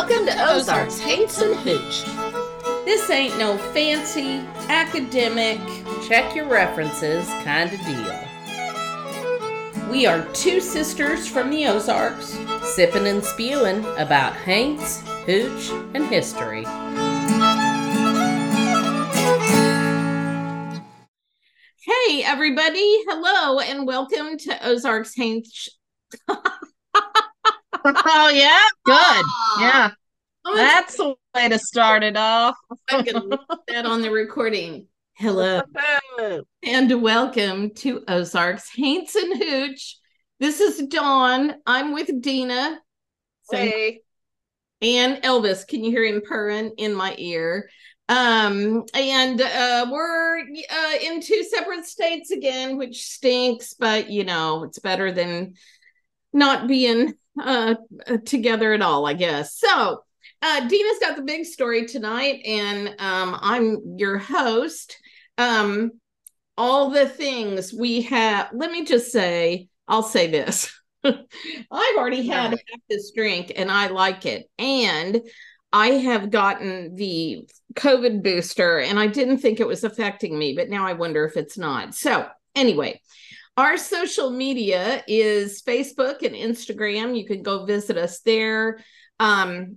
Welcome to Ozarks Haints and Hooch. This ain't no fancy, academic, Check your references kind of deal. we are two sisters from the Ozarks. Sipping and spewing about haints, hooch, and history. Hey, everybody. Hello, and welcome to Ozarks Haints. Oh yeah, good. Yeah, Oh, that's the way to start it off. I'm going to put that on the recording. Hello, and welcome to Ozarks Haints and Hooch. This is Dawn. I'm with Dina. Say Hey, and Elvis. Can you hear him purring in my ear? Um, and uh, we're uh, in two separate states again, which stinks, but you know, it's better than not being uh, uh, together at all, I guess. So, uh, Dina's got the big story tonight, and um, I'm your host. Um, all the things we have, let me just say, I'll say this. I've already had half this drink and I like it. And I have gotten the COVID booster and I didn't think it was affecting me, but now I wonder if it's not. So, anyway, our social media is Facebook and Instagram. You can go visit us there. Um,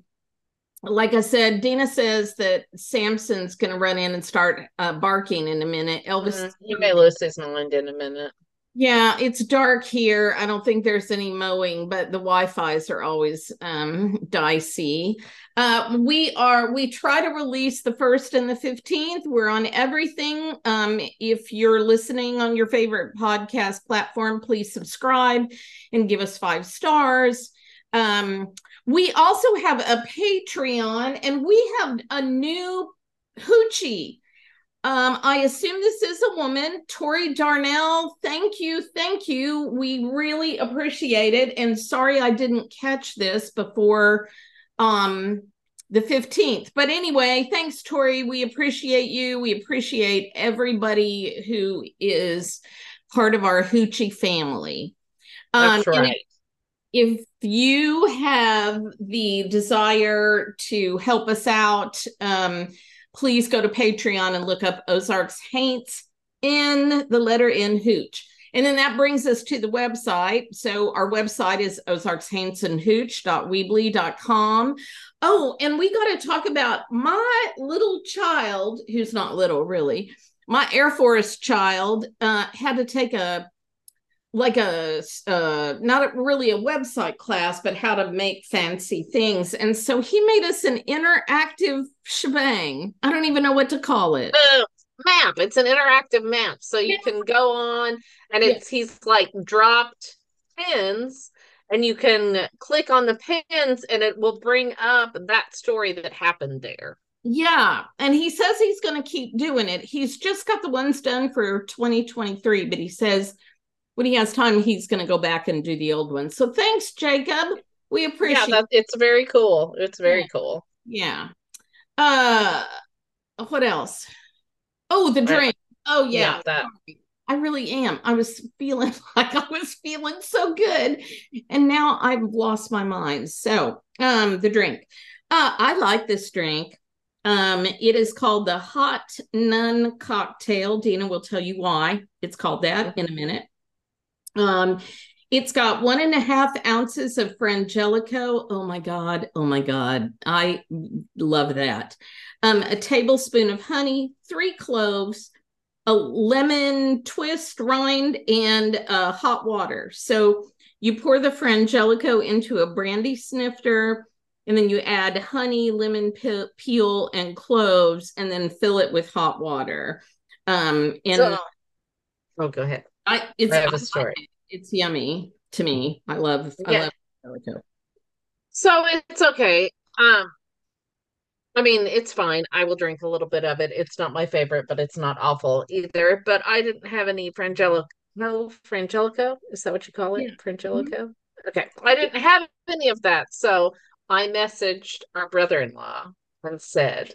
like I said, Dina says that Samson's going to run in and start uh, barking in a minute. Elvis, Mm, you may lose his mind in a minute. Yeah, it's dark here. I don't think there's any mowing, but the Wi-Fi's are always um dicey. Uh we are we try to release the first and the 15th. We're on everything. Um if you're listening on your favorite podcast platform, please subscribe and give us 5 stars. Um we also have a Patreon and we have a new hoochie. Um, I assume this is a woman, Tori Darnell. Thank you, thank you. We really appreciate it. And sorry I didn't catch this before um the 15th. But anyway, thanks, Tori. We appreciate you. We appreciate everybody who is part of our Hoochie family. That's right. if you have the desire to help us out, um, please go to Patreon and look up Ozarks Haints in the letter in Hooch. And then that brings us to the website. So our website is ozarkshaintsandhooch.weebly.com. Oh, and we got to talk about my little child, who's not little really. My Air Force child uh, had to take a like a uh not really a website class but how to make fancy things. And so he made us an interactive shebang. I don't even know what to call it. Uh, map. It's an interactive map, so you can go on, and it's he's like dropped pins, and you can click on the pins, and it will bring up that story that happened there. yeah. And he says he's going to keep doing it. He's just got the ones done for 2023 but he says when he has time he's going to go back and do the old ones so thanks jacob we Yeah, appreciate that it's very cool. It's very Yeah. cool. Yeah. Uh what else? Oh, the drink. Oh yeah. Yeah. I really am. I was feeling like I was feeling so good. And now I've lost my mind. So, um the drink. Uh I like this drink. Um it is called the Hot Nun cocktail. Dina will tell you why it's called that in a minute. Um it's got one and a half ounces of frangelico. Oh my God. Oh my God. I love that. Um, a tablespoon of honey, three cloves, a lemon twist rind, and uh, hot water. So you pour the frangelico into a brandy snifter, and then you add honey, lemon pe- peel, and cloves, and then fill it with hot water. Um, and So, oh, go ahead. I, it's I have I a story. like it. It's yummy to me. I love. I love frangelico. So it's okay. Um, I mean, it's fine. I will drink a little bit of it. It's not my favorite, but it's not awful either. But I didn't have any Frangelico. No, Frangelico? Is that what you call it? Yeah. Frangelico? Okay. I didn't have any of that. So I messaged our brother-in-law and said,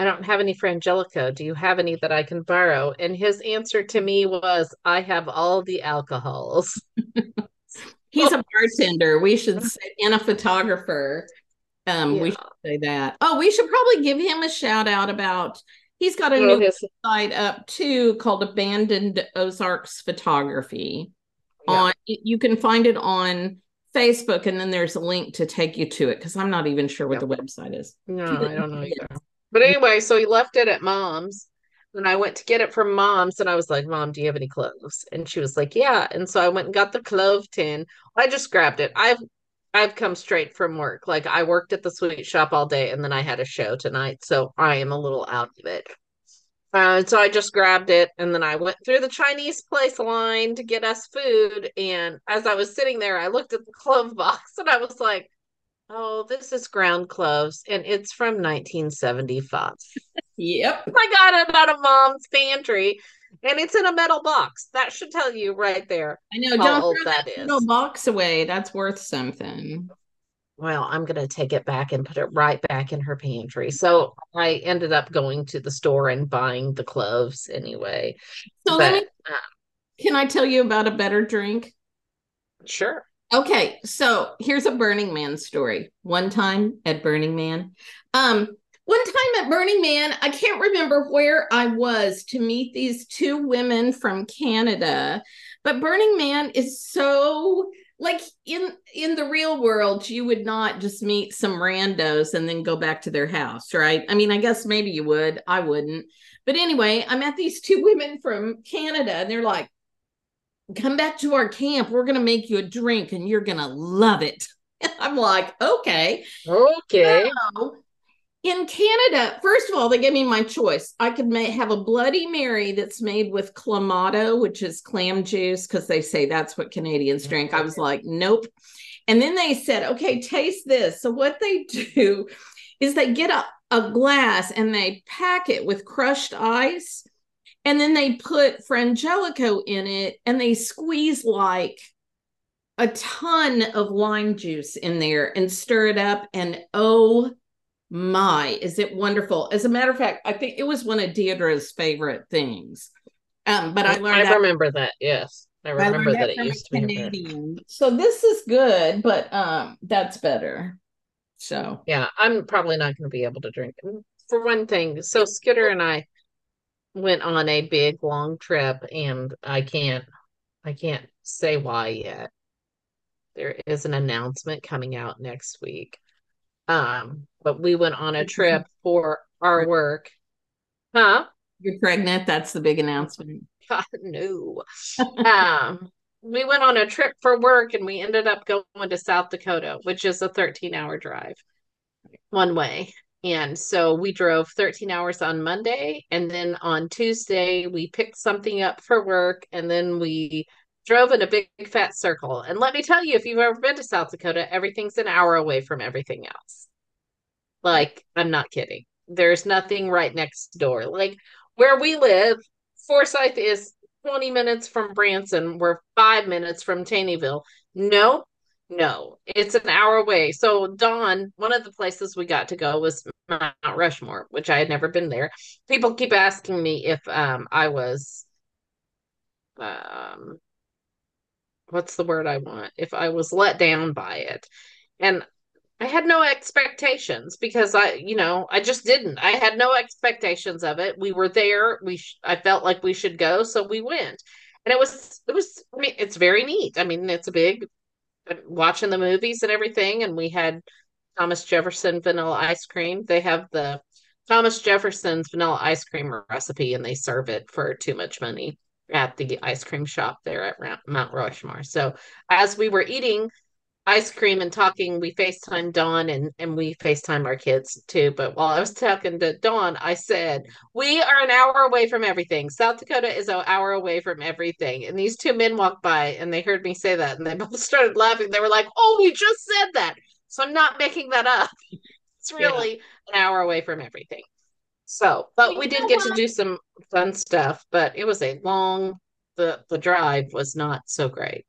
I don't have any Frangelico. Do you have any that I can borrow? And his answer to me was, I have all the alcohols. He's a bartender. We should say, and a photographer. Um, we should say that. Oh, we should probably give him a shout out about he's got a Oh, new his- site up too called Abandoned Ozarks Photography. Yeah. On you can find it on Facebook, and then there's a link to take you to it because I'm not even sure what Yep. the website is. No, I don't know either. But anyway, so he left it at mom's. And I went to get it from mom's and I was like, Mom, do you have any cloves? And she was like, Yeah. And so I went and got the clove tin. I just grabbed it. I've I've come straight from work. Like I worked at the sweet shop all day and then I had a show tonight. So I am a little out of it. Uh, and so I just grabbed it and then I went through the Chinese place line to get us food. And as I was sitting there, I looked at the clove box and I was like, Oh, this is ground cloves, and it's from 1975. Yep. I got it out of mom's pantry, and it's in a metal box. That should tell you right there. I know. How Don't old throw that little box away. That's worth something. Well, I'm going to take it back and put it right back in her pantry. So I ended up going to the store and buying the cloves anyway. So let me. But, uh, Can I tell you about a better drink? sure. Okay, so here's a Burning Man story. One time at Burning Man, um, one time at Burning Man, I can't remember where I was to meet these two women from Canada, but Burning Man is so like in in the real world, you would not just meet some randos and then go back to their house, right? I mean, I guess maybe you would. I wouldn't. But anyway, I met these two women from Canada, and they're like come back to our camp. We're going to make you a drink and you're going to love it. I'm like, okay. Okay. So, in Canada, first of all, they gave me my choice. I could make, have a Bloody Mary that's made with clamato, which is clam juice, because they say that's what Canadians mm-hmm. drink. I was like, nope. And then they said, okay, taste this. So, what they do is they get a, a glass and they pack it with crushed ice and then they put frangelico in it and they squeeze like a ton of lime juice in there and stir it up and oh my is it wonderful as a matter of fact i think it was one of deirdre's favorite things um but i learned I remember that. Yes. I I remember learned that it used to be. so this is good but um that's better so Yeah, I'm probably not going to be able to drink. it. For one thing, so Skitter and I went on a big long trip and I can't I can't say why yet. There is an announcement coming out next week. Um, but we went on a trip for our work. Huh? you're pregnant that's the big announcement God, no. um, we went on a trip for work and we ended up going to South Dakota, which is a 13 hour drive one way. And so we drove 13 hours on Monday. And then on Tuesday, we picked something up for work. And then we drove in a big fat circle. And let me tell you, if you've ever been to South Dakota, everything's an hour away from everything else. Like, I'm not kidding. There's nothing right next door. Like, where we live, Forsyth is 20 minutes from Branson. We're five minutes from Taneyville. No, no, it's an hour away. So, Dawn, one of the places we got to go was Mount Rushmore, which I had never been there. People keep asking me if um I was um what's the word I want? If I was let down by it. And I had no expectations because I, you know, I just didn't. I had no expectations of it. We were there. We, sh- I felt like we should go, so we went. And it was, it was. I mean, it's very neat. I mean, it's a big watching the movies and everything. And we had Thomas Jefferson vanilla ice cream. They have the Thomas Jefferson's vanilla ice cream recipe, and they serve it for too much money at the ice cream shop there at Mount Rushmore. So as we were eating ice cream and talking, we FaceTime Dawn and, and we FaceTime our kids too. But while I was talking to Dawn, I said, We are an hour away from everything. South Dakota is an hour away from everything. And these two men walked by and they heard me say that and they both started laughing. They were like, Oh, you just said that. So I'm not making that up. It's really an hour away from everything. So, but we did get to do some fun stuff, but it was a long the the drive was not so great.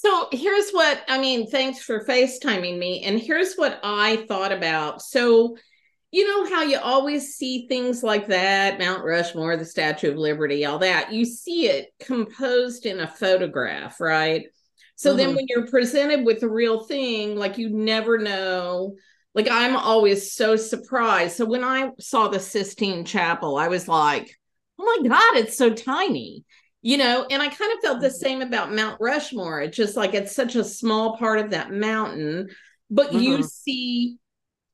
So here's what I mean. Thanks for FaceTiming me. And here's what I thought about. So, you know how you always see things like that Mount Rushmore, the Statue of Liberty, all that. You see it composed in a photograph, right? So then Mhm. when you're presented with the real thing, like you never know like I'm always so surprised. So when I saw the Sistine Chapel, I was like, oh my God, it's so tiny. You know, and I kind of felt the same about Mount Rushmore. It's just like it's such a small part of that mountain, but you Mhm. see,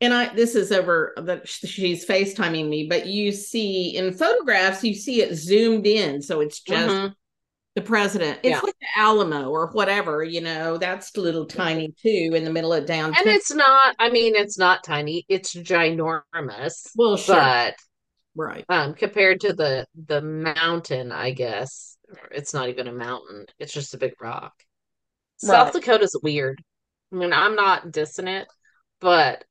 and I this is over that she's FaceTiming me, but you see in photographs, you see it zoomed in. So it's just Mhm. the president. It's Yeah. like the Alamo or whatever, you know, that's a little tiny too in the middle of downtown. And it's not, I mean, it's not tiny, it's ginormous, well, sure. but right. um compared to the the mountain, I guess it's not even a mountain. It's just a big rock. South Right. Dakota's weird. I mean, I'm not dissing it, but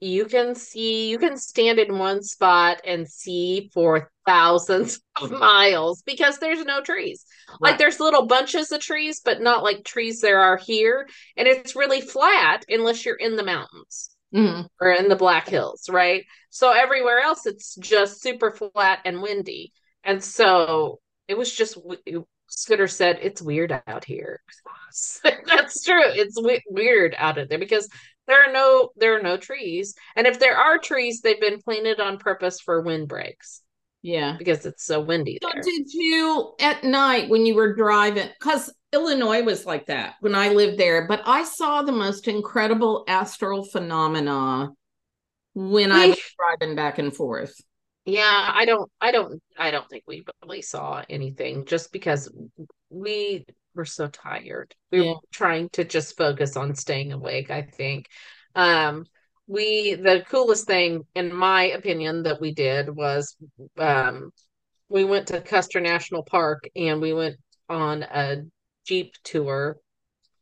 you can see, you can stand in one spot and see for thousands of miles because there's no trees. Like there's little bunches of trees, but not like trees there are here. And it's really flat unless you're in the mountains Mhm. or in the Black Hills, right? So everywhere else, it's just super flat and windy. And so it was just, w- Scooter said, it's weird out here. That's true. It's we- weird out of there because there are no there are no trees, and if there are trees, they've been planted on purpose for windbreaks Yeah. because it's so windy So there. did you at night when you were driving? Because Illinois was like that when I lived there, but I saw the most incredible astral phenomena when I was driving back and forth. Yeah, I don't, I don't, I don't think we really saw anything just because we were so tired. We Yeah. were trying to just focus on staying awake, I think. Um, we, the coolest thing, in my opinion, that we did was um, we went to Custer National Park and we went on a Jeep tour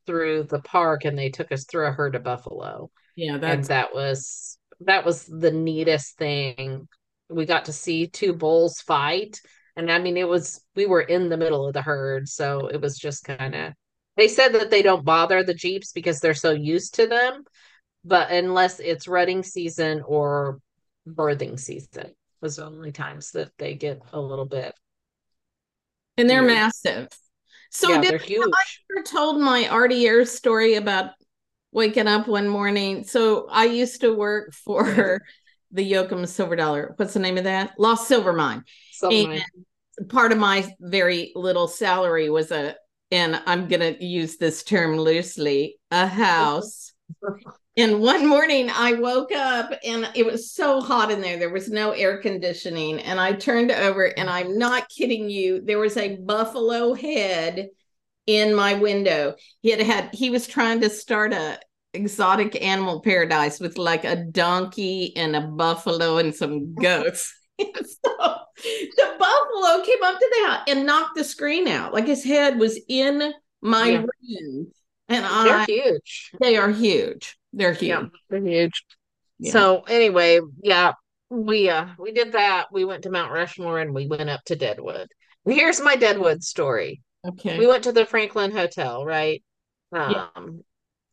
through the park and they took us through a herd of buffalo Yeah, and that was that was the neatest thing we got to see two bulls fight. And i mean it was we were in the middle of the herd so it was just kind of they said that they don't bother the jeeps because they're so used to them but unless it's rutting season or birthing season was the only times that they get a little bit. And they're massive. So yeah did they're huge. ever told my RDR story about waking up one morning. So I used to work for the Yoakum Silver Dollar. What's the name of that? Lost Silver Mine. Part of my very little salary was a, and I'm going to use this term loosely, a house. And one morning I woke up and it was so hot in there. There was no air conditioning. And I turned over and I'm not kidding you. There was a buffalo head in my window. He had had, he was trying to start a exotic animal paradise with like a donkey and a buffalo and some goats. So the buffalo came up to the house and knocked the screen out. Like his head was in my Yeah. room. And they're I, huge they are huge. They're huge. Yeah, they're huge. Yeah. So anyway, yeah, we uh we did that. We went to Mount Rushmore and we went up to Deadwood. Here's my Deadwood story. Okay. We went to the Franklin Hotel, right? Yeah. Um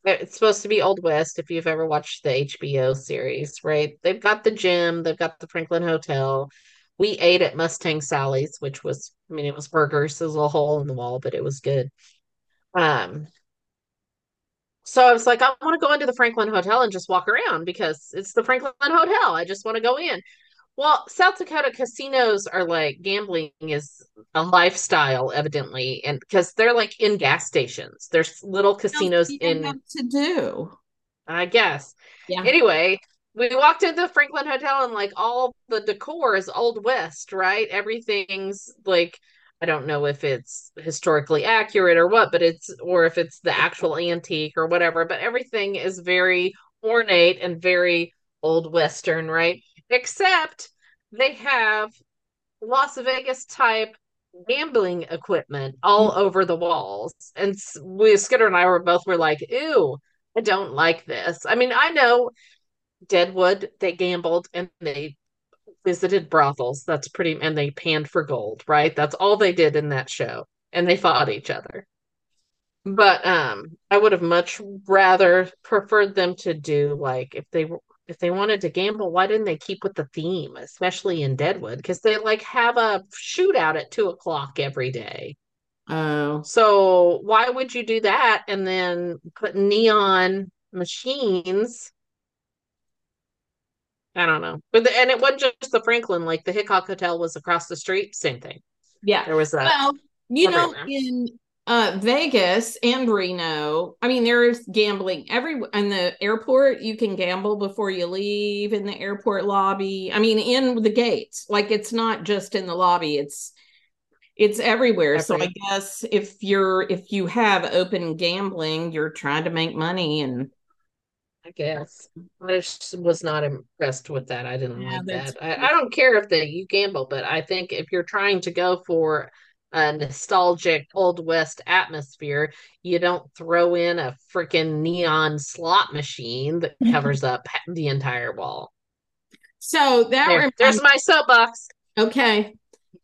it's supposed to be Old West if you've ever watched the HBO series, right? They've got the Gem, they've got the Franklin Hotel. We ate at Mustang Sally's, which was, I mean, it was burgers, there's a hole in the wall, but it was good. Um, so I was like, I want to go into the Franklin Hotel and just walk around because it's the Franklin Hotel. I just want to go in. Well, South Dakota casinos are like gambling is a lifestyle, evidently, and because they're like in gas stations. There's little casinos You in, have to do. I guess. Yeah. Anyway, we walked into the Franklin Hotel and like all the decor is Old West, right? Everything's like I don't know if it's historically accurate or what, but it's or if it's the actual antique or whatever, but everything is very ornate and very old western, right? Except they have Las Vegas type gambling equipment all over the walls. And we Skidder and I were both were like, ew, I don't like this. I mean, I know Deadwood, they gambled and they visited brothels. That's pretty, and they panned for gold, right? That's all they did in that show. And they fought each other. But um, I would have much rather preferred them to do like if they were if they wanted to gamble, why didn't they keep with the theme, especially in Deadwood? Because they like have a shootout at two o'clock every day. Oh, So why would you do that and then put neon machines I don't know. But the, and it wasn't just the Franklin, like the Hickok Hotel was across the street, same thing. Yeah. There was that. Well, you know, in uh Vegas and Reno, I mean, there's gambling every in the airport. You can gamble before you leave in the airport lobby. I mean, in the gates. Like it's not just in the lobby. It's it's everywhere. So I guess if you're if you have open gambling, you're trying to make money and I guess I just was not impressed with that. I didn't Yeah, like that. I, I don't care if they you gamble, but I think if you're trying to go for a nostalgic old west atmosphere, you don't throw in a freaking neon slot machine that covers up the entire wall. so that There, reminds there's my soapbox. Okay.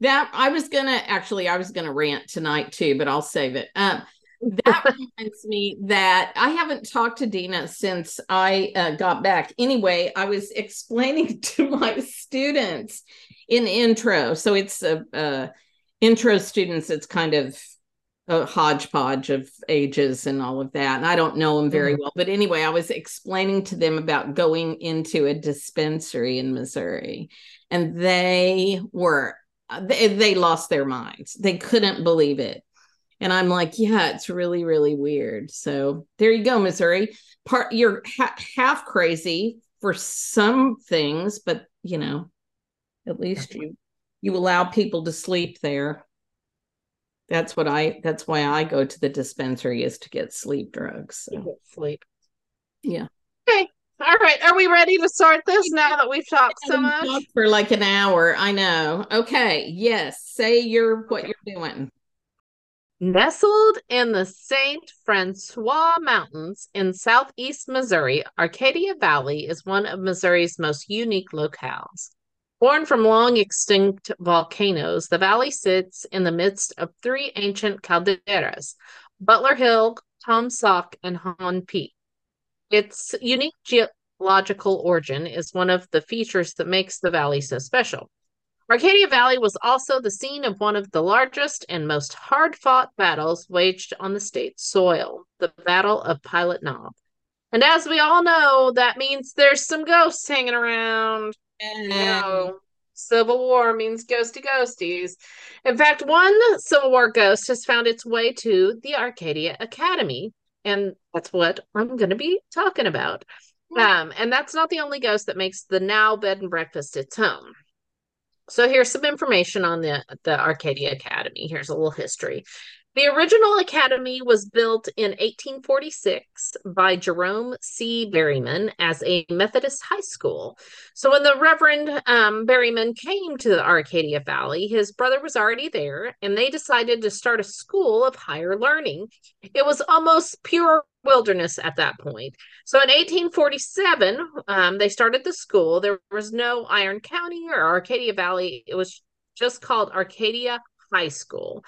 That I was gonna actually I was gonna rant tonight too, but I'll save it. Um that reminds me that I haven't talked to Dina since I uh, got back. Anyway, I was explaining to my students in intro. So it's a, uh intro students. It's kind of a hodgepodge of ages and all of that. And I don't know them very mm-hmm. well. But anyway, I was explaining to them about going into a dispensary in Missouri. And they were, they, they lost their minds. They couldn't believe it. And I'm like, yeah, it's really, really weird. So there you go, Missouri. Part you're ha- half crazy for some things, but you know, at least you you allow people to sleep there. That's what I that's why I go to the dispensary is to get sleep drugs. So get sleep. yeah. Okay. All right. Are we ready to start this now that we've talked so much? talked for like an hour. I know. Okay. Yes. Say you're what you're doing. Nestled in the St. Francois Mountains in southeast Missouri, Arcadia Valley is one of Missouri's most unique locales. Born from long extinct volcanoes, the valley sits in the midst of three ancient calderas Butler Hill, Taum Sauk, and Hon Peak. Its unique geological origin is one of the features that makes the valley so special. Arcadia Valley was also the scene of one of the largest and most hard fought battles waged on the state's soil, the Battle of Pilot Knob. And as we all know, that means there's some ghosts hanging around. You know, Civil War means ghosty ghosties. In fact, one Civil War ghost has found its way to the Arcadia Academy, and that's what I'm going to be talking about. Um, and that's not the only ghost that makes the now bed and breakfast its home. So here's some information on the the Arcadia Academy. Here's a little history. The original academy was built in 1846 by Jerome C. Berryman as a Methodist high school. So when the Reverend um, Berryman came to the Arcadia Valley, his brother was already there, and they decided to start a school of higher learning. It was almost pure wilderness at that point. So in 1847, um, they started the school. There was no Iron County or Arcadia Valley. It was just called Arcadia High School.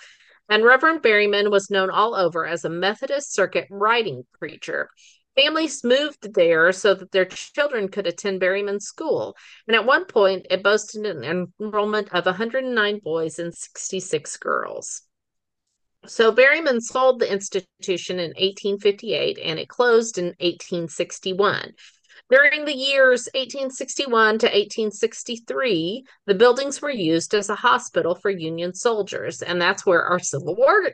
And Reverend Berryman was known all over as a Methodist circuit writing preacher. Families moved there so that their children could attend Berryman School. And at one point, it boasted an enrollment of 109 boys and 66 girls. So Berryman sold the institution in 1858 and it closed in 1861. During the years 1861 to 1863, the buildings were used as a hospital for Union soldiers, and that's where our Civil War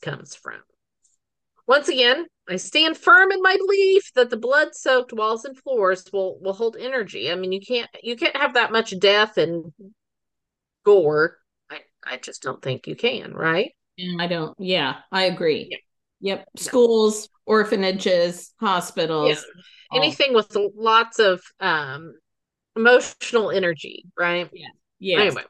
comes from. Once again, I stand firm in my belief that the blood-soaked walls and floors will will hold energy. I mean, you can't you can't have that much death and gore. I, I just don't think you can, right? Mm, I don't. Yeah, I agree. Yeah. Yep. Schools, orphanages, hospitals. Yeah. Anything with lots of um emotional energy, right? Yeah. Yeah. Anyway,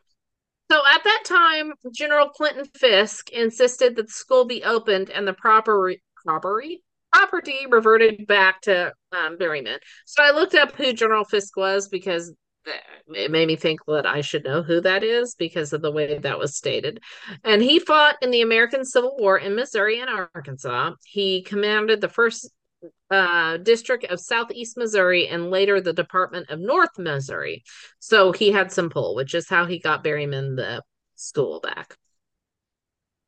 so at that time, General Clinton Fisk insisted that the school be opened and the proper property property reverted back to um, Berryman. So I looked up who General Fisk was because it made me think that I should know who that is because of the way that was stated. And he fought in the American Civil War in Missouri and Arkansas. He commanded the first uh, district of Southeast Missouri and later the Department of North Missouri. So he had some pull, which is how he got Berryman the school back.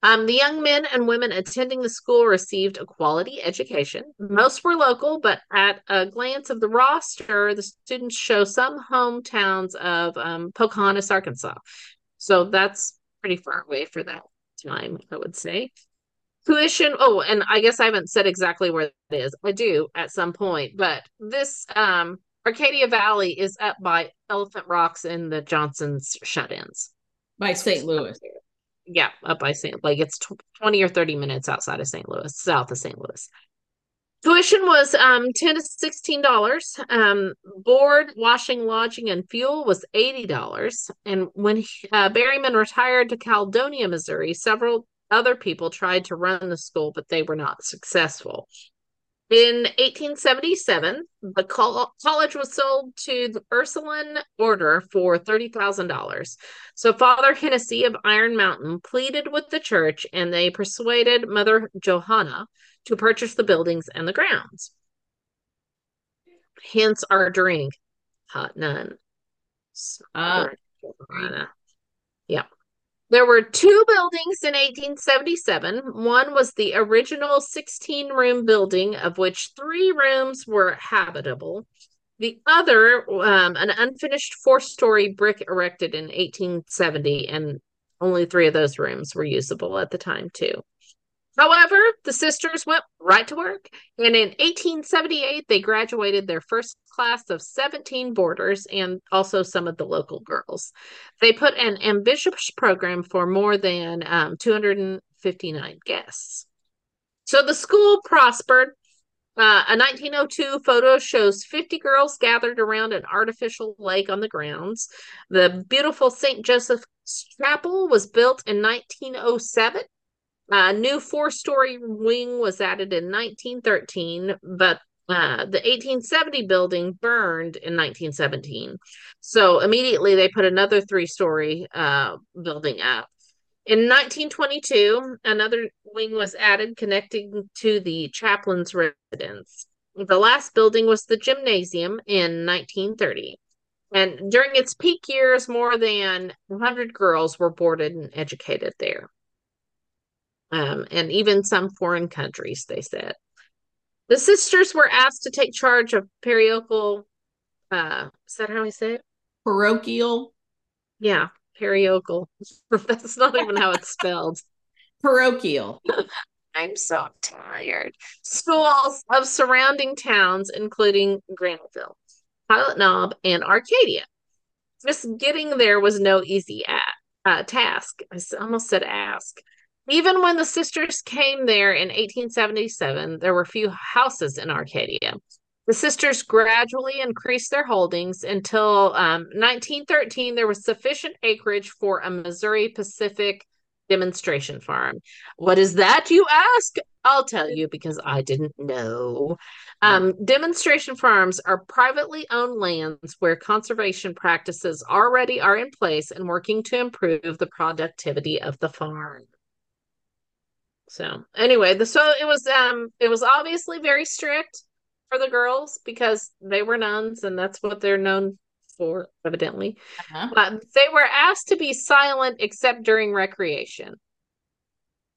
Um, the young men and women attending the school received a quality education. Most were local, but at a glance of the roster, the students show some hometowns of um, Pocahontas, Arkansas. So that's pretty far away for that time, I would say. Tuition. Oh, and I guess I haven't said exactly where it is. I do at some point, but this um, Arcadia Valley is up by Elephant Rocks in the Johnson's shut-ins. By St. Louis. Yeah, up by St. Like it's tw- 20 or 30 minutes outside of St. Louis, south of St. Louis. Tuition was um 10 to 16 dollars. Um, board, washing, lodging, and fuel was 80 dollars. And when uh, Berryman retired to Caledonia, Missouri, several other people tried to run the school, but they were not successful. In 1877, the col- college was sold to the Ursuline Order for $30,000. So Father Hennessy of Iron Mountain pleaded with the church and they persuaded Mother Johanna to purchase the buildings and the grounds. Hence our drink, hot nun. Ah, yeah. There were two buildings in 1877. One was the original 16 room building, of which three rooms were habitable. The other, um, an unfinished four story brick erected in 1870, and only three of those rooms were usable at the time, too. However, the sisters went right to work, and in 1878, they graduated their first class of 17 boarders and also some of the local girls. They put an ambitious program for more than um, 259 guests. So the school prospered. Uh, a 1902 photo shows 50 girls gathered around an artificial lake on the grounds. The beautiful St. Joseph's Chapel was built in 1907 a new four story wing was added in 1913, but uh, the 1870 building burned in 1917. So immediately they put another three story uh, building up. In 1922, another wing was added connecting to the chaplain's residence. The last building was the gymnasium in 1930. And during its peak years, more than 100 girls were boarded and educated there um, and even some foreign countries, they said. The sisters were asked to take charge of parochial, uh, is that how we say it? Parochial? Yeah, parochial. That's not even how it's spelled. Parochial. I'm so tired. Schools of surrounding towns, including Granville, Pilot Knob, and Arcadia. Just getting there was no easy at, uh, task. I almost said ask. Even when the sisters came there in 1877, there were few houses in Arcadia. The sisters gradually increased their holdings until um, 1913. There was sufficient acreage for a Missouri Pacific demonstration farm. What is that, you ask? I'll tell you because I didn't know. Um, demonstration farms are privately owned lands where conservation practices already are in place and working to improve the productivity of the farm. So anyway, the so it was um it was obviously very strict for the girls because they were nuns and that's what they're known for, evidently. Uh-huh. But they were asked to be silent except during recreation.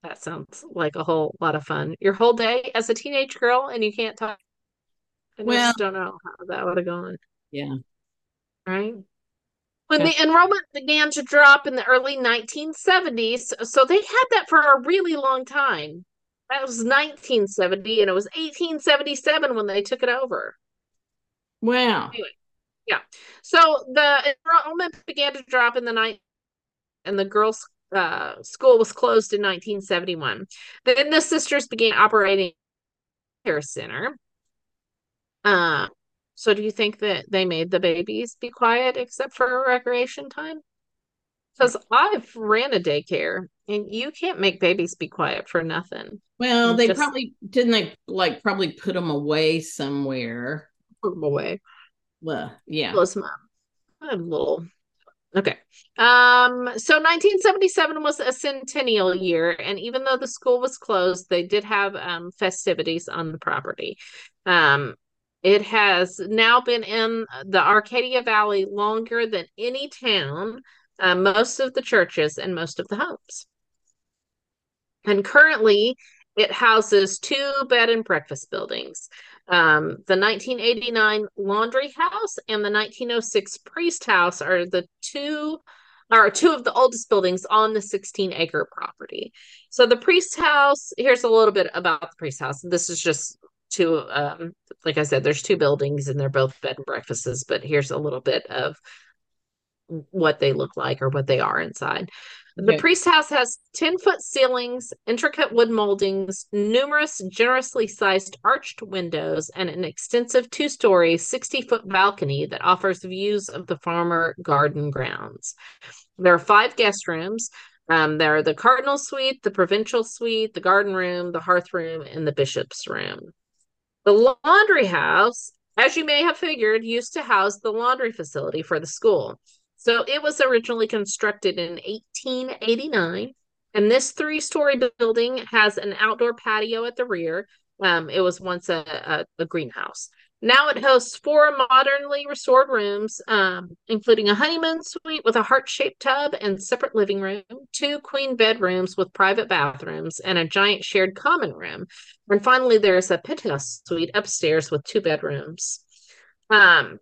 That sounds like a whole lot of fun. Your whole day as a teenage girl and you can't talk. I well, just don't know how that would have gone. Yeah. Right. When the enrollment began to drop in the early 1970s, so they had that for a really long time. That was 1970, and it was 1877 when they took it over. Wow. Anyway, yeah. So the enrollment began to drop in the night, and the girls' uh, school was closed in 1971. Then the sisters began operating care center. Uh, so do you think that they made the babies be quiet except for recreation time? Because I've ran a daycare and you can't make babies be quiet for nothing. Well, they just, probably didn't they like probably put them away somewhere. Put them away. Well, yeah. Close mom. A little Okay. Um, so 1977 was a centennial year, and even though the school was closed, they did have um, festivities on the property. Um, it has now been in the Arcadia Valley longer than any town, uh, most of the churches, and most of the homes. And currently, it houses two bed and breakfast buildings um, the 1989 Laundry House and the 1906 Priest House are the two are two of the oldest buildings on the 16 acre property. So the Priest House, here's a little bit about the Priest House. This is just two um, like I said, there's two buildings and they're both bed and breakfasts, but here's a little bit of what they look like or what they are inside. The priest house has 10 foot ceilings, intricate wood moldings, numerous generously sized arched windows, and an extensive two story, 60 foot balcony that offers views of the farmer garden grounds. There are five guest rooms. Um, there are the cardinal suite, the provincial suite, the garden room, the hearth room, and the bishop's room. The laundry house, as you may have figured, used to house the laundry facility for the school. So it was originally constructed in 1889, and this three story building has an outdoor patio at the rear. Um, it was once a, a, a, greenhouse. Now it hosts four modernly restored rooms, um, including a honeymoon suite with a heart shaped tub and separate living room, two queen bedrooms with private bathrooms, and a giant shared common room. And finally, there's a penthouse suite upstairs with two bedrooms. Um,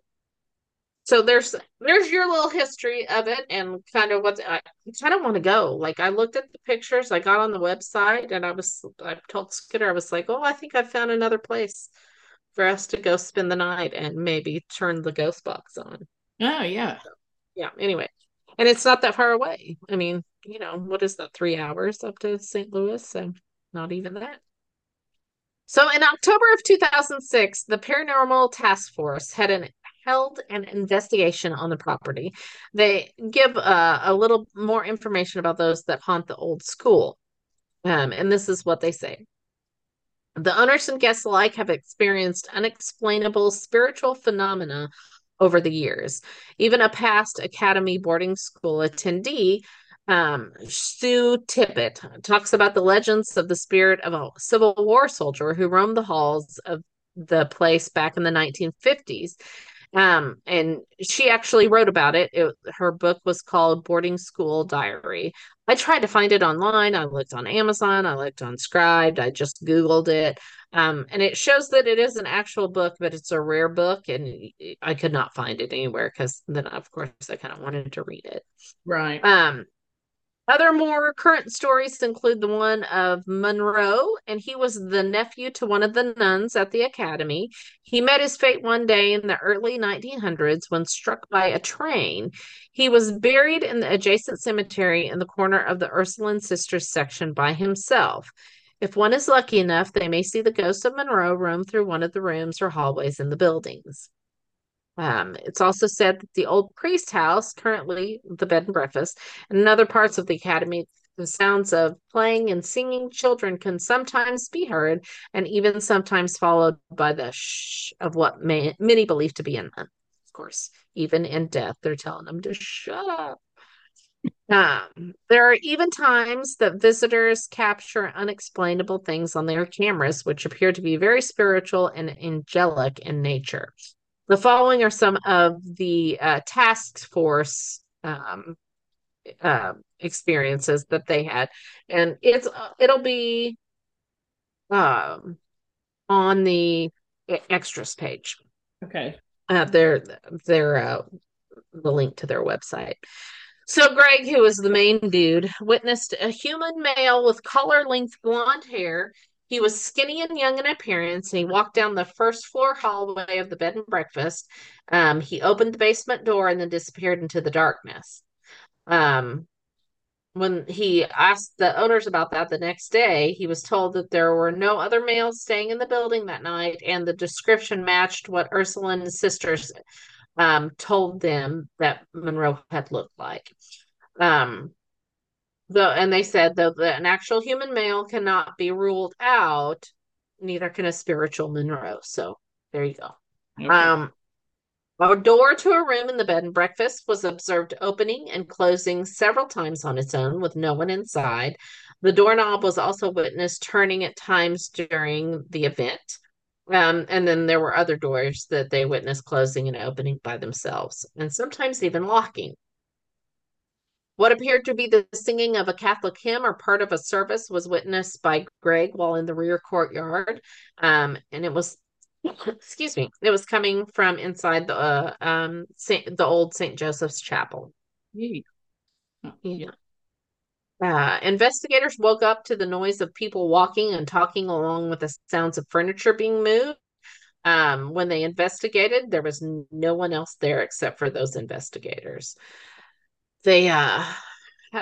so there's there's your little history of it and kind of what I kind of want to go. Like I looked at the pictures, I got on the website, and I was I told Skidder I was like, oh, I think I found another place for us to go spend the night and maybe turn the ghost box on. Oh yeah, so, yeah. Anyway, and it's not that far away. I mean, you know, what is that? Three hours up to St. Louis, so not even that. So in October of 2006, the Paranormal Task Force had an held an investigation on the property. They give uh, a little more information about those that haunt the old school. Um, and this is what they say. The owners and guests alike have experienced unexplainable spiritual phenomena over the years. Even a past Academy boarding school attendee, um, Sue Tippett, talks about the legends of the spirit of a Civil War soldier who roamed the halls of the place back in the 1950s um, and she actually wrote about it. it. Her book was called Boarding School Diary. I tried to find it online. I looked on Amazon. I looked on Scribd. I just Googled it. Um, and it shows that it is an actual book, but it's a rare book, and I could not find it anywhere because then, of course, I kind of wanted to read it. Right. Um, other more current stories include the one of Monroe, and he was the nephew to one of the nuns at the academy. He met his fate one day in the early 1900s when struck by a train. He was buried in the adjacent cemetery in the corner of the Ursuline Sisters section by himself. If one is lucky enough, they may see the ghost of Monroe roam through one of the rooms or hallways in the buildings. Um, it's also said that the old priest house, currently the bed and breakfast, and other parts of the academy, the sounds of playing and singing children can sometimes be heard, and even sometimes followed by the shh of what may, many believe to be in them. Of course, even in death, they're telling them to shut up. Um, there are even times that visitors capture unexplainable things on their cameras, which appear to be very spiritual and angelic in nature. The following are some of the uh, task force um, uh, experiences that they had, and it's uh, it'll be um, on the extras page. Okay. Uh, their their uh, the link to their website. So Greg, who was the main dude, witnessed a human male with collar length blonde hair he was skinny and young in appearance, and he walked down the first floor hallway of the bed and breakfast. Um, he opened the basement door and then disappeared into the darkness. Um, when he asked the owners about that the next day, he was told that there were no other males staying in the building that night, and the description matched what ursula Ursuline's sisters um, told them that Monroe had looked like. Um, the and they said that an actual human male cannot be ruled out, neither can a spiritual Monroe. So there you go. Okay. Um, a door to a room in the bed and breakfast was observed opening and closing several times on its own with no one inside. The doorknob was also witnessed turning at times during the event. Um, and then there were other doors that they witnessed closing and opening by themselves, and sometimes even locking. What appeared to be the singing of a Catholic hymn or part of a service was witnessed by Greg while in the rear courtyard. Um, and it was, excuse me, it was coming from inside the uh, um Saint, the old St. Joseph's Chapel. Yeah. Uh, investigators woke up to the noise of people walking and talking along with the sounds of furniture being moved. Um, when they investigated, there was no one else there except for those investigators. They uh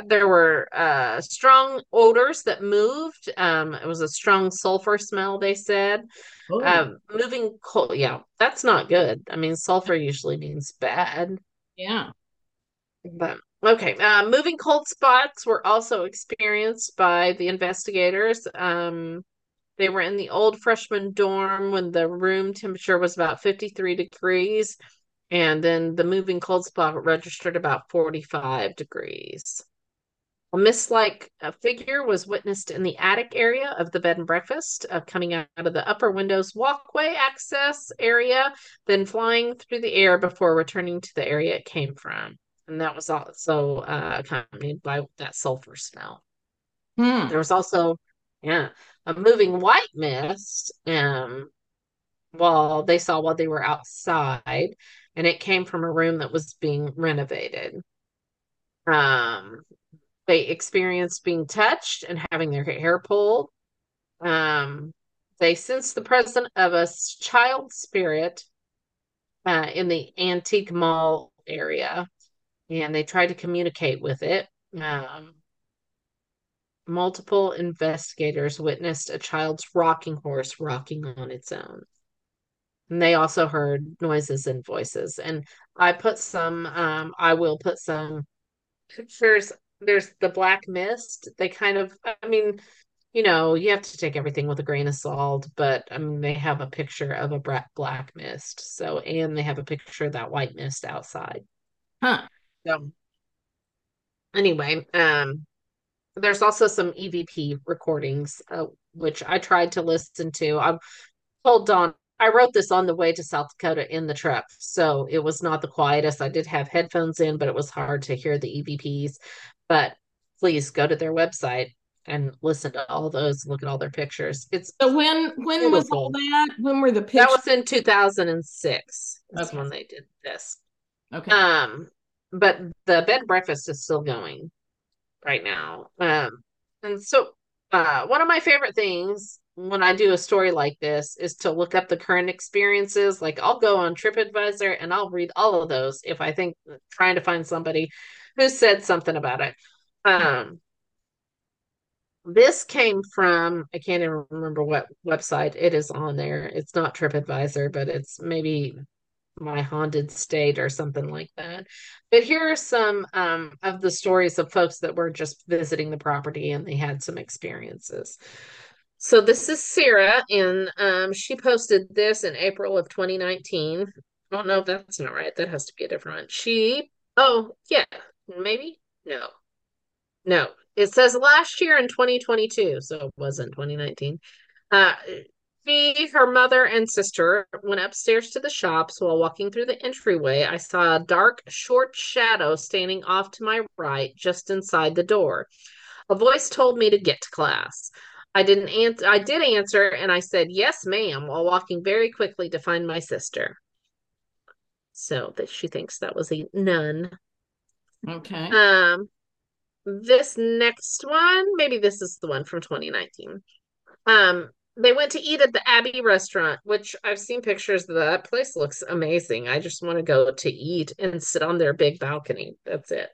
there were uh strong odors that moved. Um, it was a strong sulfur smell, they said. Oh, Um, moving coal, yeah, that's not good. I mean, sulfur usually means bad. yeah. But okay, uh, moving cold spots were also experienced by the investigators. Um, they were in the old freshman dorm when the room temperature was about 53 degrees, and then the moving cold spot registered about 45 degrees. A mist-like figure was witnessed in the attic area of the bed and breakfast, uh, coming out of the upper windows walkway access area, then flying through the air before returning to the area it came from and that was also uh, accompanied by that sulfur smell. Hmm. There was also, yeah, a moving white mist. Um, while they saw while they were outside, and it came from a room that was being renovated. Um, they experienced being touched and having their hair pulled. Um, they sensed the presence of a child spirit uh, in the antique mall area and they tried to communicate with it. Um, multiple investigators witnessed a child's rocking horse rocking on its own. And they also heard noises and voices. And I put some, um, I will put some pictures. There's the black mist. They kind of, I mean, you know, you have to take everything with a grain of salt, but I mean, they have a picture of a black mist. So, and they have a picture of that white mist outside. Huh. So anyway, um, there's also some EVP recordings, uh, which I tried to listen to. i've told Dawn I wrote this on the way to South Dakota in the truck, so it was not the quietest. I did have headphones in, but it was hard to hear the EVPs. But please go to their website and listen to all those. Look at all their pictures. It's So when when was all that? When were the pictures? that was in 2006. That's Okay. when they did this. Okay. Um, but the bed and breakfast is still going right now. Um, and so uh, one of my favorite things when I do a story like this is to look up the current experiences. Like I'll go on TripAdvisor and I'll read all of those if I think trying to find somebody who said something about it. Um, this came from I can't even remember what website it is on there. It's not TripAdvisor, but it's maybe my haunted state or something like that. But here are some um, of the stories of folks that were just visiting the property and they had some experiences. So this is Sarah, and um, she posted this in April of 2019. I don't know if that's not right. That has to be a different one. She, oh, yeah, maybe? No. No. It says last year in 2022, so it wasn't 2019. Uh, she, her mother, and sister went upstairs to the shops. While walking through the entryway, I saw a dark, short shadow standing off to my right, just inside the door. A voice told me to get to class. I didn't answer. I did answer, and I said yes, ma'am, while walking very quickly to find my sister. So that she thinks that was a nun. okay. Um, this next one, maybe this is the one from 2019. Um, they went to eat at the Abbey restaurant, which I've seen pictures of that place looks amazing. I just want to go to eat and sit on their big balcony. That's it.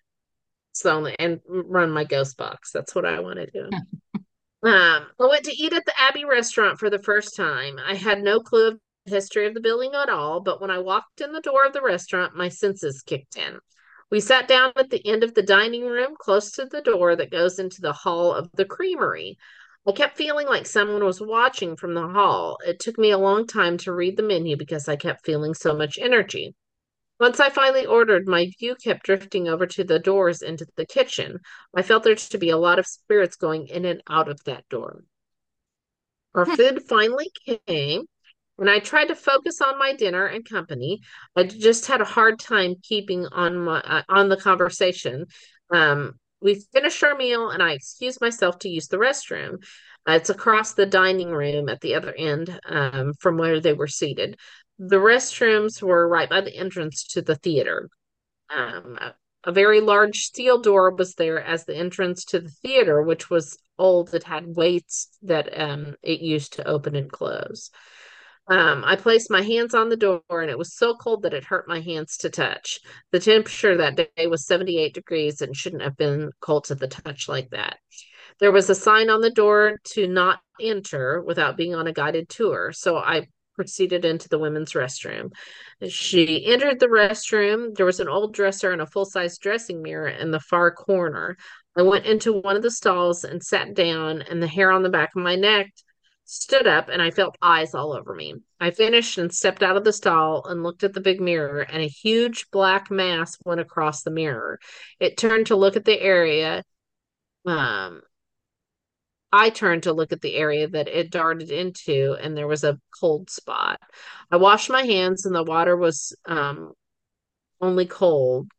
So and run my ghost box. That's what I want to do. um, I went to eat at the Abbey restaurant for the first time. I had no clue of the history of the building at all, but when I walked in the door of the restaurant, my senses kicked in. We sat down at the end of the dining room, close to the door that goes into the hall of the creamery. I kept feeling like someone was watching from the hall. It took me a long time to read the menu because I kept feeling so much energy. Once I finally ordered, my view kept drifting over to the doors into the kitchen. I felt there to be a lot of spirits going in and out of that door. Our food finally came. When I tried to focus on my dinner and company, I just had a hard time keeping on my uh, on the conversation. Um, we finished our meal and I excused myself to use the restroom. Uh, it's across the dining room at the other end um, from where they were seated. The restrooms were right by the entrance to the theater. Um, a, a very large steel door was there as the entrance to the theater, which was old. It had weights that um, it used to open and close. Um, I placed my hands on the door and it was so cold that it hurt my hands to touch. The temperature that day was 78 degrees and shouldn't have been cold to the touch like that. There was a sign on the door to not enter without being on a guided tour. So I proceeded into the women's restroom. She entered the restroom. There was an old dresser and a full size dressing mirror in the far corner. I went into one of the stalls and sat down, and the hair on the back of my neck stood up and I felt eyes all over me. I finished and stepped out of the stall and looked at the big mirror, and a huge black mass went across the mirror. It turned to look at the area. Um, I turned to look at the area that it darted into, and there was a cold spot. I washed my hands, and the water was um, only cold,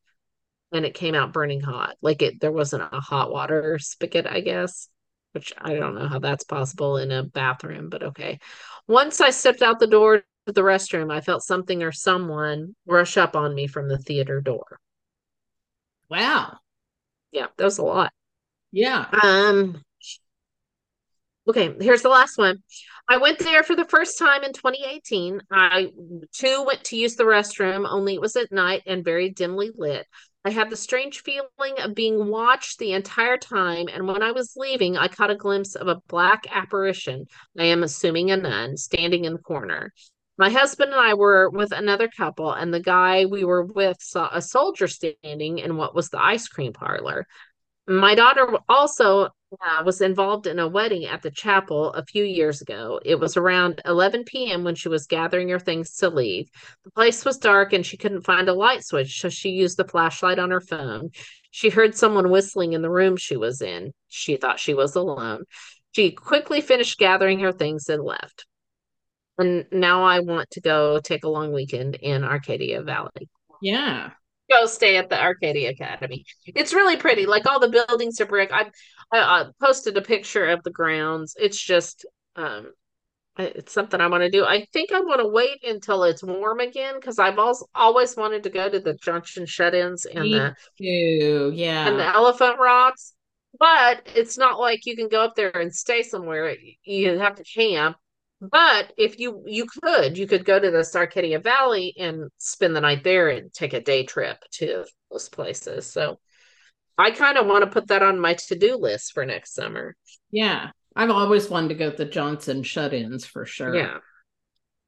and it came out burning hot. Like it, there wasn't a hot water spigot, I guess which I don't know how that's possible in a bathroom, but okay. Once I stepped out the door to the restroom, I felt something or someone rush up on me from the theater door. Wow. Yeah, that was a lot. Yeah. Um Okay, here's the last one. I went there for the first time in 2018. I too went to use the restroom, only it was at night and very dimly lit. I had the strange feeling of being watched the entire time, and when I was leaving, I caught a glimpse of a black apparition, I am assuming a nun, standing in the corner. My husband and I were with another couple, and the guy we were with saw a soldier standing in what was the ice cream parlor. My daughter also uh, was involved in a wedding at the chapel a few years ago. It was around 11 p.m. when she was gathering her things to leave. The place was dark and she couldn't find a light switch, so she used the flashlight on her phone. She heard someone whistling in the room she was in. She thought she was alone. She quickly finished gathering her things and left. And now I want to go take a long weekend in Arcadia Valley. Yeah go stay at the Arcadia Academy. It's really pretty. Like all the buildings are brick. I I, I posted a picture of the grounds. It's just um it's something I want to do. I think I want to wait until it's warm again because I've also always wanted to go to the Johnson shut-ins and Me the too. Yeah. and the Elephant Rocks. But it's not like you can go up there and stay somewhere. You have to camp. But if you you could, you could go to the Arcadia Valley and spend the night there and take a day trip to those places. So I kind of want to put that on my to-do list for next summer. Yeah. I've always wanted to go to the Johnson shut-ins for sure. Yeah.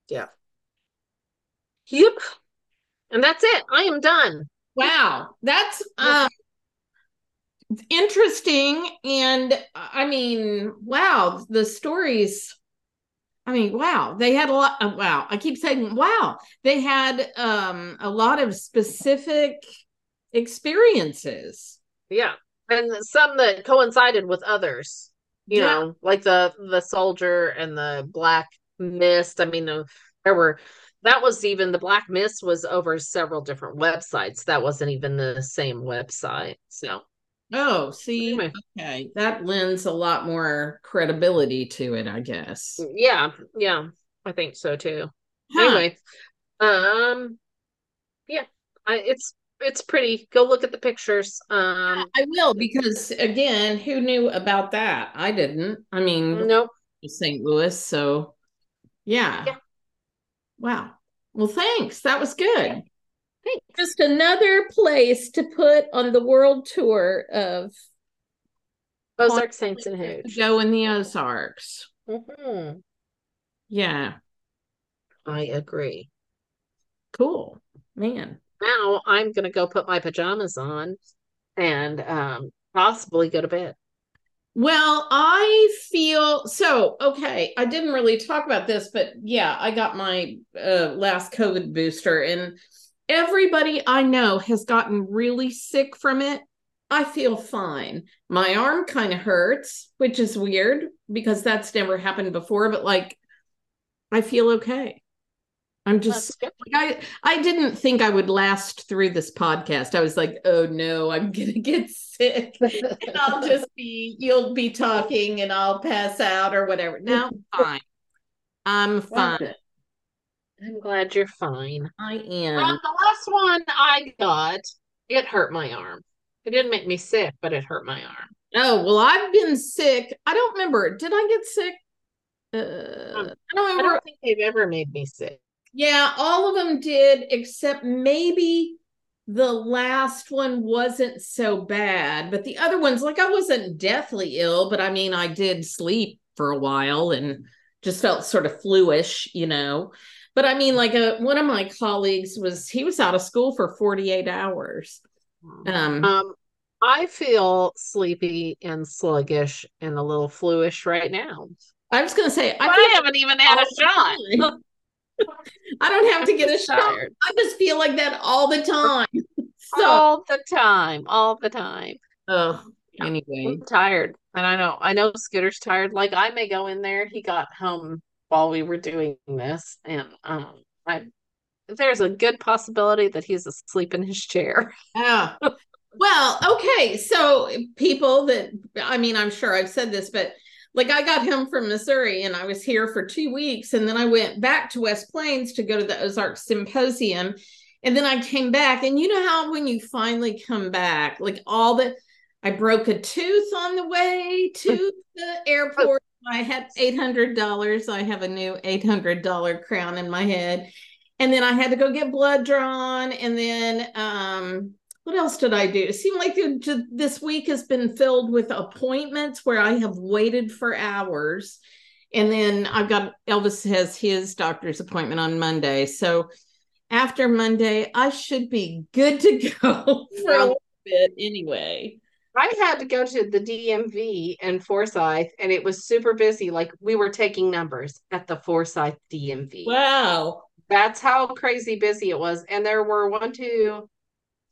Yeah. Yep. And that's it. I am done. Wow. That's um interesting and I mean, wow, the stories I mean, wow, they had a lot. Uh, wow, I keep saying, wow, they had um, a lot of specific experiences. Yeah, and some that coincided with others. You Yeah. know, like the the soldier and the black mist. I mean, there were that was even the black mist was over several different websites. That wasn't even the same website. So Oh, see, Anyway. okay, that lends a lot more credibility to it, I guess. yeah, yeah, I think so too. Huh. Anyway, um, yeah, I, it's it's pretty. Go look at the pictures. Um, I will because again, who knew about that? I didn't. I mean, nope. St. Louis, so yeah. Yeah. Wow. Well, thanks. That was good. Thanks. Just another place to put on the world tour of Ozarks Haints and Hooch. Joe in the Ozarks. Mhm. Yeah, I agree. cool. Man. Now I'm gonna go put my pajamas on and um possibly go to bed. Well, I feel so okay. I didn't really talk about this, but yeah, I got my uh, last COVID booster, and everybody I know has gotten really sick from it. I feel fine. My arm kind of hurts, which is weird because that's never happened before, but like I feel okay. I'm just good. I I didn't think I would last through this podcast. I was like, oh no, I'm gonna get sick. And I'll just be you'll be talking and I'll pass out or whatever. Now I'm fine. I'm fine. I'm glad you're fine. I am. the last one I got, it hurt my arm. It didn't make me sick, but it hurt my arm. Oh, well, I've been sick. I don't remember. Did I get sick? Uh, I don't I remember. don't think they've ever made me sick. Yeah, all of them did, except maybe the last one wasn't so bad. But the other ones, like I wasn't deathly ill, but I mean, I did sleep for a while and just felt sort of fluish, you know. But I mean, like a, one of my colleagues was, he was out of school for 48 hours. Um, Um, I feel sleepy and sluggish and a little fluish right now. I was going to say, I, I, haven't even had a shot. I don't have to get a shot. I just feel like that all the time. So, all the time, all the time. oh, anyway. I'm tired, and I know, I know Scooter's tired. Like I may go in there. He got home while we were doing this, and um, I there's a good possibility that he's asleep in his chair. Ah, well, okay. So people that I mean, I'm sure I've said this, but like I got home from Missouri and I was here for two weeks, and then I went back to West Plains to go to the Ozark Symposium, and then I came back, and you know how when you finally come back, like all the I broke a tooth on the way to the airport. I had eight hundred dollars. I have a new eight hundred dollar crown in my head, and then I had to go get blood drawn, and then um what else did I do? It seemed like this week has been filled with appointments where I have waited for hours. And then I've got Elvis has his doctor's appointment on Monday. So after Monday, I should be good to go for a little bit anyway. I had to go to the DMV in Forsyth, and it was super busy. Like we were taking numbers at the Forsyth DMV. Wow. That's how crazy busy it was. And there were one, two,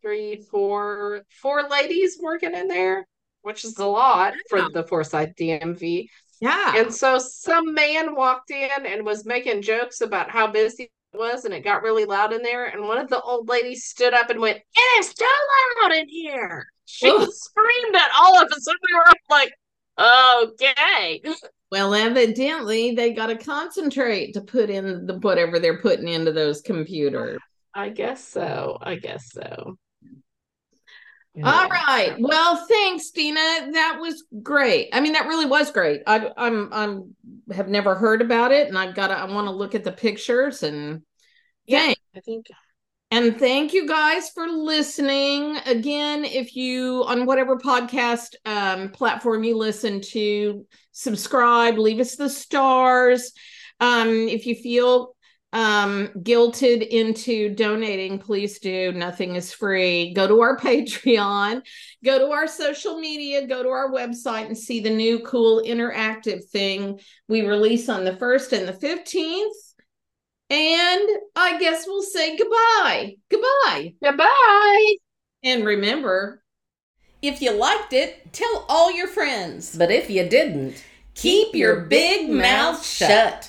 three, four, four ladies working in there, which is a lot for the Forsyth DMV. Yeah. And so some man walked in and was making jokes about how busy was, and it got really loud in there. And one of the old ladies stood up and went, It is too loud in here. She Ugh. screamed at all of us, and we were like, Okay. well, evidently they got to concentrate to put in the whatever they're putting into those computers. I guess so. I guess so. All Yeah. right. Well, thanks, Dina. That was great. I mean, that really was great. I, I'm I'm have never heard about it, and I've got to. I want to look at the pictures and Yeah. thank I think and thank you guys for listening. Again, if you on whatever podcast um, platform you listen to, subscribe, leave us the stars. Um, if you feel um guilted into donating please do nothing is free. Go to our patreon go to our social media go to our website and see the new cool interactive thing we release on the 1st and the 15th and i guess we'll say goodbye. Goodbye. Goodbye. and remember if you liked it tell all your friends. But if you didn't, keep your big mouth shut.